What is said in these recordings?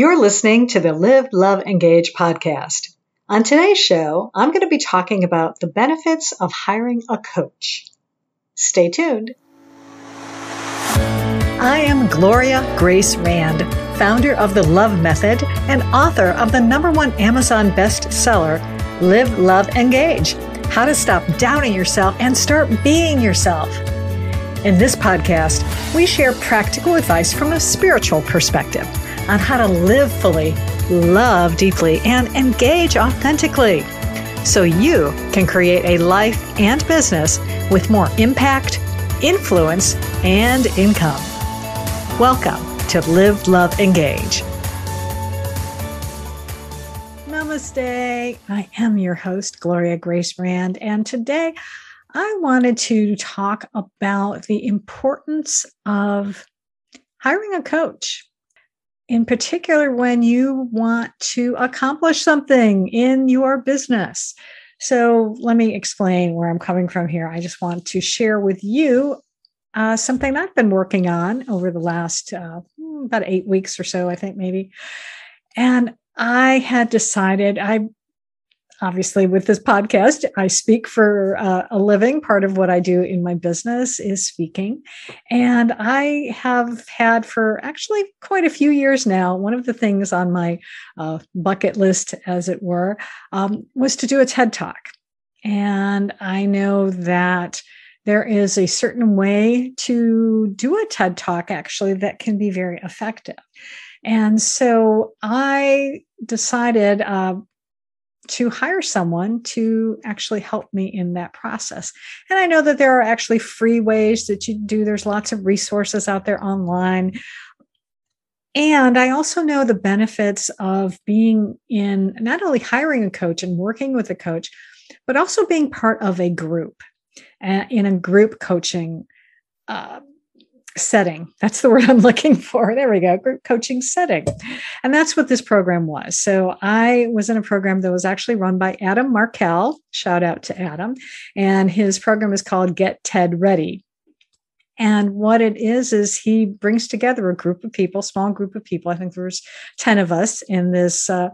You're listening to the Live, Love, Engage podcast. On today's show, I'm going to be talking about the benefits of hiring a coach. Stay tuned. I am Gloria Grace Rand, founder of the Love Method and author of the number one Amazon bestseller, Live, Love, Engage How to Stop Doubting Yourself and Start Being Yourself. In this podcast, we share practical advice from a spiritual perspective on how to live fully, love deeply, and engage authentically so you can create a life and business with more impact, influence, and income. Welcome to Live, Love, Engage. Namaste. I am your host, Gloria Grace Rand, and today I wanted to talk about the importance of hiring a coach in particular when you want to accomplish something in your business. So, let me explain where I'm coming from here. I just want to share with you uh, something I've been working on over the last uh, about eight weeks or so, I think maybe. And I had decided I obviously with this podcast i speak for uh, a living. Part of what i do in my business is speaking. And i have had for actually quite a few years now one of the things on my uh, bucket list as it were um, was to do a ted talk. And i know that there is a certain way to do a ted talk actually that can be very effective. And so I decided uh, to hire someone to actually help me in that process. And I know that there are actually free ways that you do, there's lots of resources out there online. And I also know the benefits of being in not only hiring a coach and working with a coach, but also being part of a group uh, in a group coaching uh, setting. That's the word I'm looking for. There we go, group coaching setting. And that's what this program was. So I was in a program that was actually run by Adam Markel. Shout out to Adam. And his program is called Get TED Ready. And what it is, is he brings together a group of people, small group of people. I think there's 10 of us in this uh,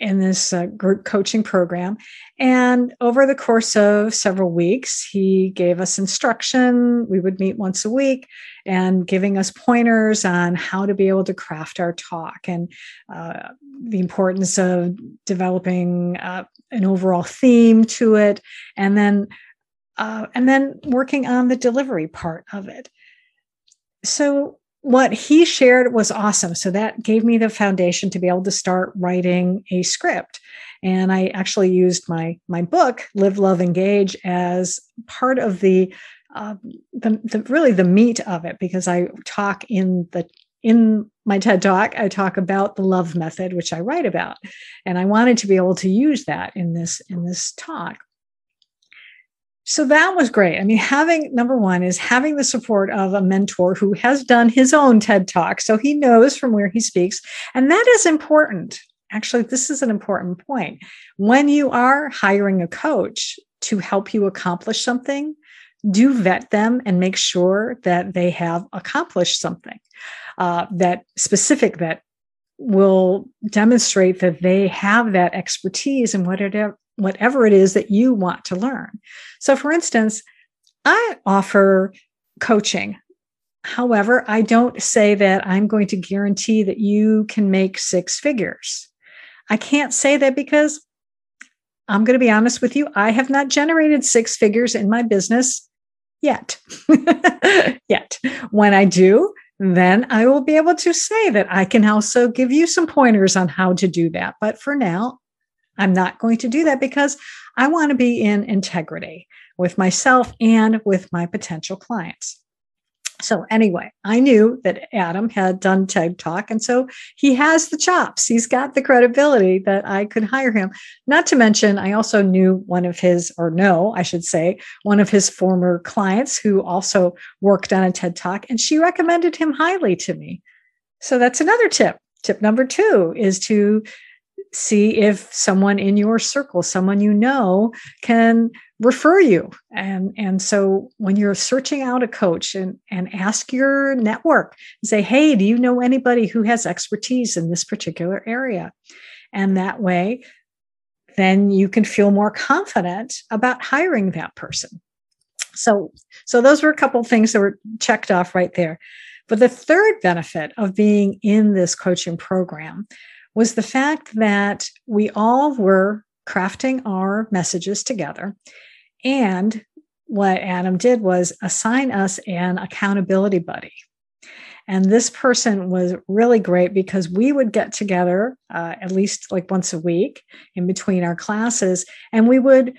in this uh, group coaching program. And over the course of several weeks, he gave us instruction. We would meet once a week and giving us pointers on how to be able to craft our talk and uh, the importance of developing uh, an overall theme to it. And then uh, and then working on the delivery part of it. So what he shared was awesome. So that gave me the foundation to be able to start writing a script. And I actually used my my book, Live, Love, Engage, as part of the, uh, the, the really the meat of it because I talk in the in my TED talk, I talk about the love method, which I write about, and I wanted to be able to use that in this in this talk so that was great. I mean, having number one is having the support of a mentor who has done his own TED talk. So he knows from where he speaks. And that is important. Actually, this is an important point. When you are hiring a coach to help you accomplish something, do vet them and make sure that they have accomplished something uh, that specific that will demonstrate that they have that expertise in whatever whatever it is that you want to learn. So, for instance, I offer coaching. However, I don't say that I'm going to guarantee that you can make six figures. I can't say that because I'm going to be honest with you, I have not generated six figures in my business yet. yet. When I do, then I will be able to say that I can also give you some pointers on how to do that. But for now, I'm not going to do that because I want to be in integrity with myself and with my potential clients. So, anyway, I knew that Adam had done TED Talk. And so he has the chops. He's got the credibility that I could hire him. Not to mention, I also knew one of his, or no, I should say, one of his former clients who also worked on a TED Talk, and she recommended him highly to me. So, that's another tip. Tip number two is to see if someone in your circle, someone you know, can refer you. And, and so when you're searching out a coach and, and ask your network, say, hey, do you know anybody who has expertise in this particular area? And that way, then you can feel more confident about hiring that person. So, so those were a couple things that were checked off right there. But the third benefit of being in this coaching program was the fact that we all were crafting our messages together. And what Adam did was assign us an accountability buddy. And this person was really great because we would get together uh, at least like once a week in between our classes, and we would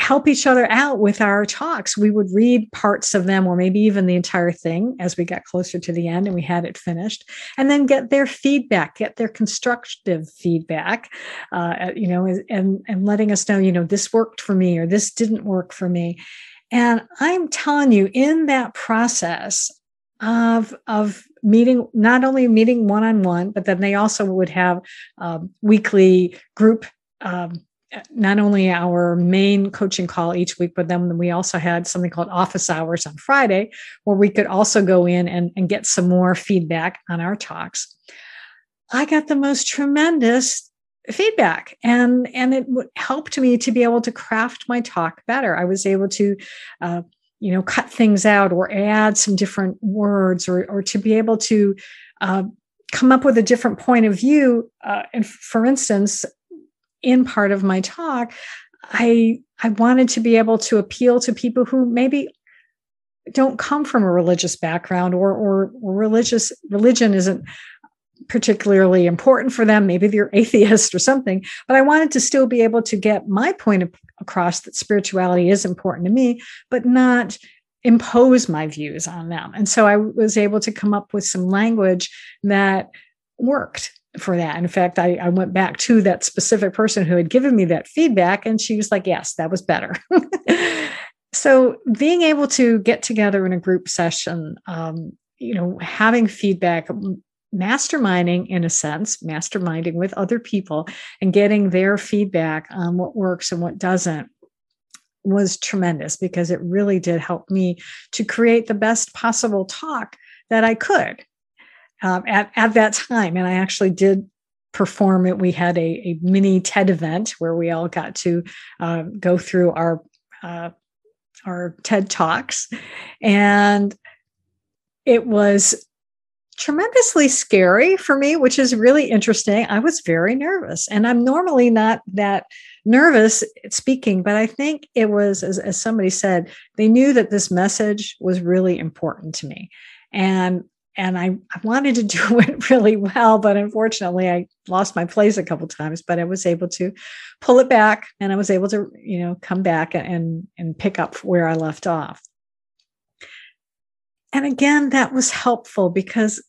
help each other out with our talks. We would read parts of them or maybe even the entire thing as we got closer to the end and we had it finished, and then get their feedback, get their constructive feedback, uh, you know, and, and letting us know, you know, this worked for me or this didn't work for me. And I'm telling you, in that process of, of meeting, not only meeting one on one, but then they also would have um, weekly group um, not only our main coaching call each week, but then we also had something called office hours on Friday, where we could also go in and, and get some more feedback on our talks. I got the most tremendous feedback and and it helped me to be able to craft my talk better i was able to uh, you know cut things out or add some different words or or to be able to uh, come up with a different point of view uh, and for instance in part of my talk, I I wanted to be able to appeal to people who maybe don't come from a religious background or or, religious religion isn't particularly important for them. Maybe they're atheist or something, but I wanted to still be able to get my point across that spirituality is important to me, but not impose my views on them. And so I was able to come up with some language that worked for that. In fact, I, I went back to that specific person who had given me that feedback, and she was like, Yes, that was better. so, being able to get together in a group session, um, you know, having feedback, masterminding in a sense, masterminding with other people and getting their feedback on what works and what doesn't was tremendous because it really did help me to create the best possible talk that I could um, at, at that time. And I actually did perform it. We had a, a mini TED event where we all got to uh, go through our uh, our TED talks, and it was tremendously scary for me, which is really interesting. I was very nervous, and I'm normally not that nervous speaking, but I think it was, as, as somebody said, they knew that this message was really important to me. And and I, I wanted to do it really well, but unfortunately, I lost my place a couple times. But I was able to pull it back, and I was able to, you know, come back and and pick up where I left off. And again, that was helpful because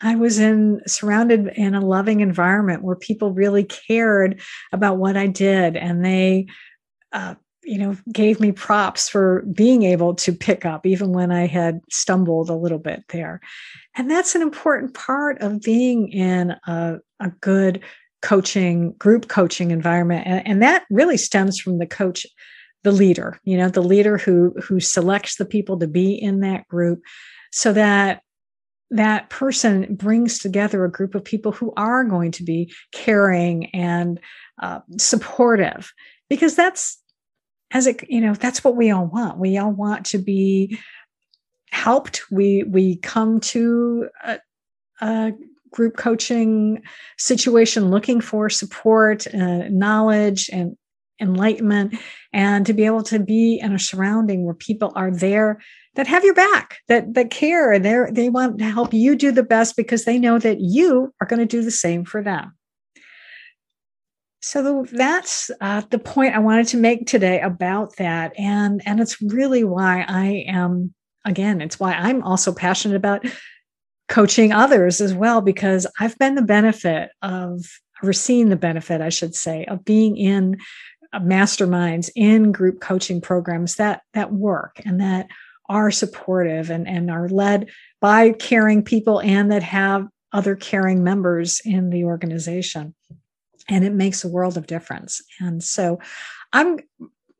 I was in surrounded in a loving environment where people really cared about what I did, and they uh, you know, gave me props for being able to pick up even when I had stumbled a little bit there. And that's an important part of being in a, a good coaching, group coaching environment. And, and that really stems from the coach, the leader, you know, the leader who who selects the people to be in that group so that that person brings together a group of people who are going to be caring and uh, supportive because that's as it you know that's what we all want. We all want to be helped. We we come to a, a group coaching situation looking for support uh, knowledge and enlightenment and to be able to be in a surrounding where people are there that have your back that that care and they they want to help you do the best because they know that you are going to do the same for them so that's uh, the point I wanted to make today about that, and and it's really why I am again. It's why I'm also passionate about coaching others as well because I've been the benefit of or seen the benefit, I should say, of being in uh, masterminds in group coaching programs that that work and that are supportive and and are led by caring people and that have other caring members in the organization. And it makes a world of difference. And so I'm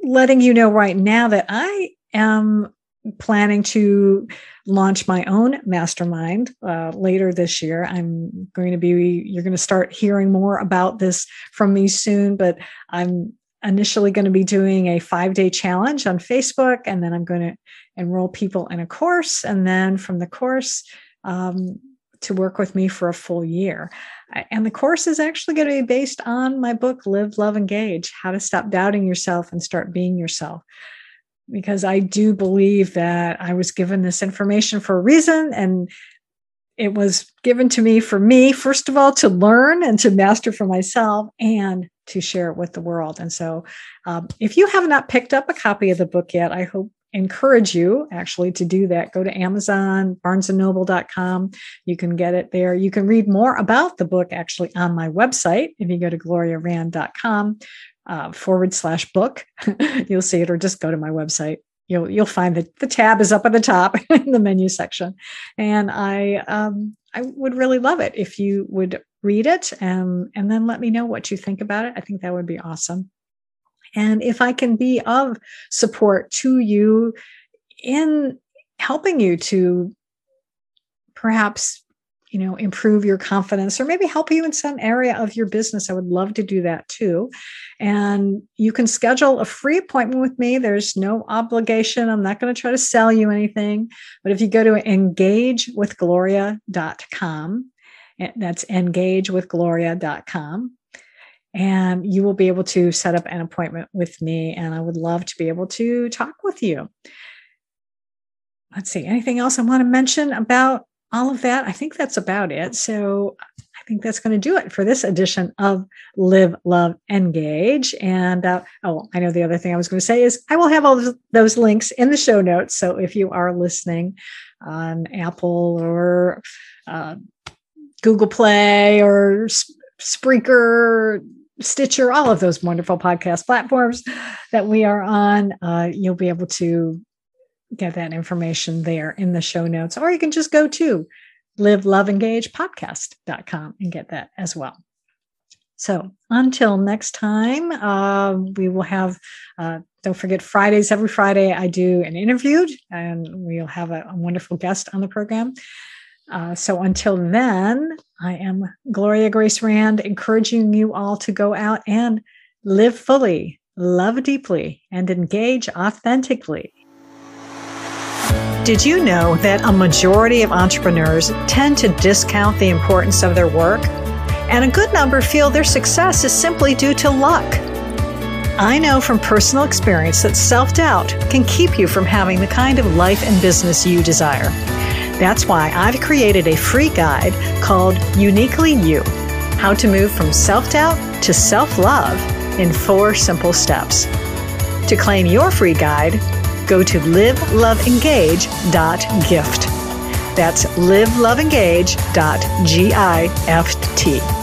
letting you know right now that I am planning to launch my own mastermind uh, later this year. I'm going to be, you're going to start hearing more about this from me soon, but I'm initially going to be doing a five day challenge on Facebook, and then I'm going to enroll people in a course. And then from the course, um, to work with me for a full year. And the course is actually going to be based on my book, Live, Love, Engage How to Stop Doubting Yourself and Start Being Yourself. Because I do believe that I was given this information for a reason and it was given to me for me, first of all, to learn and to master for myself and to share it with the world. And so, um, if you have not picked up a copy of the book yet, I hope encourage you actually to do that. Go to Amazon, barnesandnoble.com. You can get it there. You can read more about the book actually on my website. If you go to gloriarand.com uh, forward slash book, you'll see it, or just go to my website. You'll you'll find that the tab is up at the top in the menu section, and I um, I would really love it if you would read it and and then let me know what you think about it. I think that would be awesome. And if I can be of support to you in helping you to perhaps you know improve your confidence or maybe help you in some area of your business i would love to do that too. And you can schedule a free appointment with me. There's no obligation. I'm not going to try to sell you anything. But if you go to engagewithgloria.com eh, that's engagewithgloria.com and you will be able to set up an appointment with me. And I would love to be able to talk with you. Let's see, anything else I want to mention about all of that? I think that's about it. So I think that's going to do it for this edition of Live, Love, Engage. And uh, oh, I know the other thing I was going to say is I will have all those links in the show notes. So if you are listening on Apple or uh, Google Play or Spreaker, Stitcher, all of those wonderful podcast platforms that we are on. Uh, you'll be able to get that information there in the show notes, or you can just go to live, love, engage podcast.com and get that as well. So until next time, uh, we will have, uh, don't forget Fridays, every Friday, I do an interview and we'll have a, a wonderful guest on the program. Uh, so until then, I am Gloria Grace Rand, encouraging you all to go out and live fully, love deeply, and engage authentically. Did you know that a majority of entrepreneurs tend to discount the importance of their work? And a good number feel their success is simply due to luck. I know from personal experience that self doubt can keep you from having the kind of life and business you desire. That's why I've created a free guide called Uniquely You How to Move from Self Doubt to Self Love in Four Simple Steps. To claim your free guide, go to liveloveengage.gift. That's liveloveengage.gift.